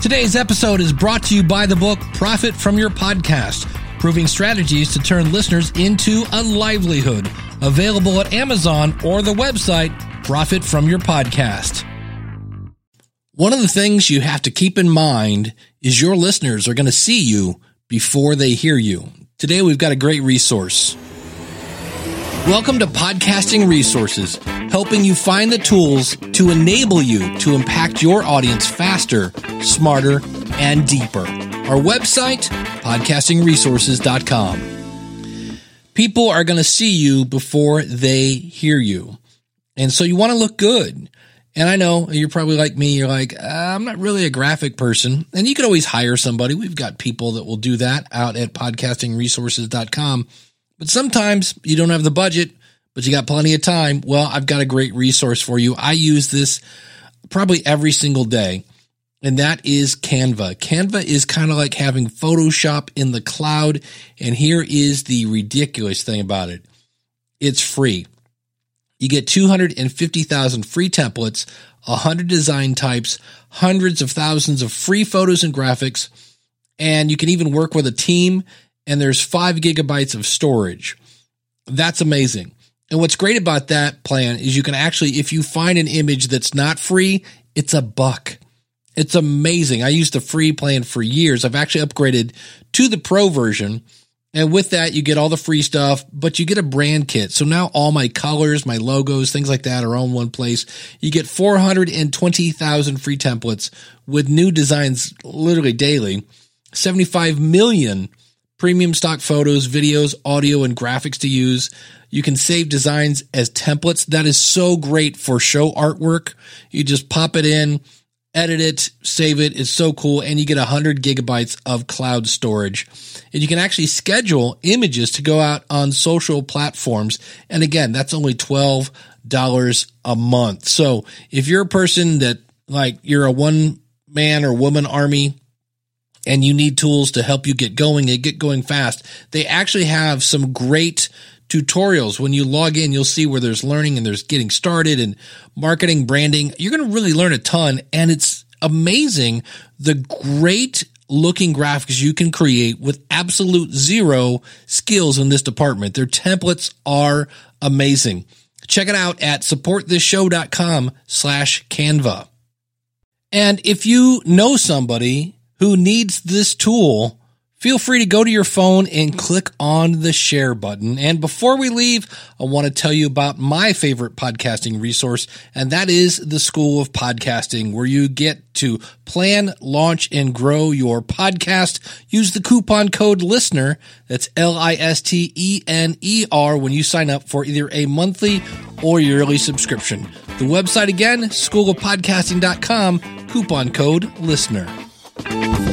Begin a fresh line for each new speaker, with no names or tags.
Today's episode is brought to you by the book Profit from Your Podcast, proving strategies to turn listeners into a livelihood. Available at Amazon or the website Profit from Your Podcast. One of the things you have to keep in mind is your listeners are going to see you before they hear you. Today we've got a great resource. Welcome to Podcasting Resources, helping you find the tools to enable you to impact your audience faster, smarter, and deeper. Our website, podcastingresources.com. People are going to see you before they hear you. And so you want to look good. And I know you're probably like me. You're like, uh, I'm not really a graphic person. And you could always hire somebody. We've got people that will do that out at podcastingresources.com. But sometimes you don't have the budget, but you got plenty of time. Well, I've got a great resource for you. I use this probably every single day, and that is Canva. Canva is kind of like having Photoshop in the cloud. And here is the ridiculous thing about it it's free. You get 250,000 free templates, 100 design types, hundreds of thousands of free photos and graphics, and you can even work with a team and there's five gigabytes of storage. That's amazing. And what's great about that plan is you can actually, if you find an image that's not free, it's a buck. It's amazing. I used the free plan for years. I've actually upgraded to the pro version. And with that, you get all the free stuff, but you get a brand kit. So now all my colors, my logos, things like that are on one place. You get 420,000 free templates with new designs literally daily, 75 million premium stock photos, videos, audio, and graphics to use. You can save designs as templates. That is so great for show artwork. You just pop it in, edit it, save it. It's so cool. And you get 100 gigabytes of cloud storage. And you can actually schedule images to go out on social platforms. And again, that's only $12 a month. So if you're a person that like you're a one man or woman army, and you need tools to help you get going and get going fast, they actually have some great tutorials. When you log in, you'll see where there's learning and there's getting started and marketing, branding. You're going to really learn a ton. And it's amazing the great looking graphics you can create with absolute zero skills in this department. Their templates are amazing. Check it out at supportthisshow.com slash Canva. And if you know somebody who needs this tool, feel free to go to your phone and click on the share button. And before we leave, I want to tell you about my favorite podcasting resource, and that is the School of Podcasting, where you get to plan, launch, and grow your podcast. Use the coupon code LISTENER, that's L-I-S-T-E-N-E-R, when you sign up for either a monthly or yearly subscription. The website again, schoolofpodcasting.com, coupon code LISTENER. Thank you.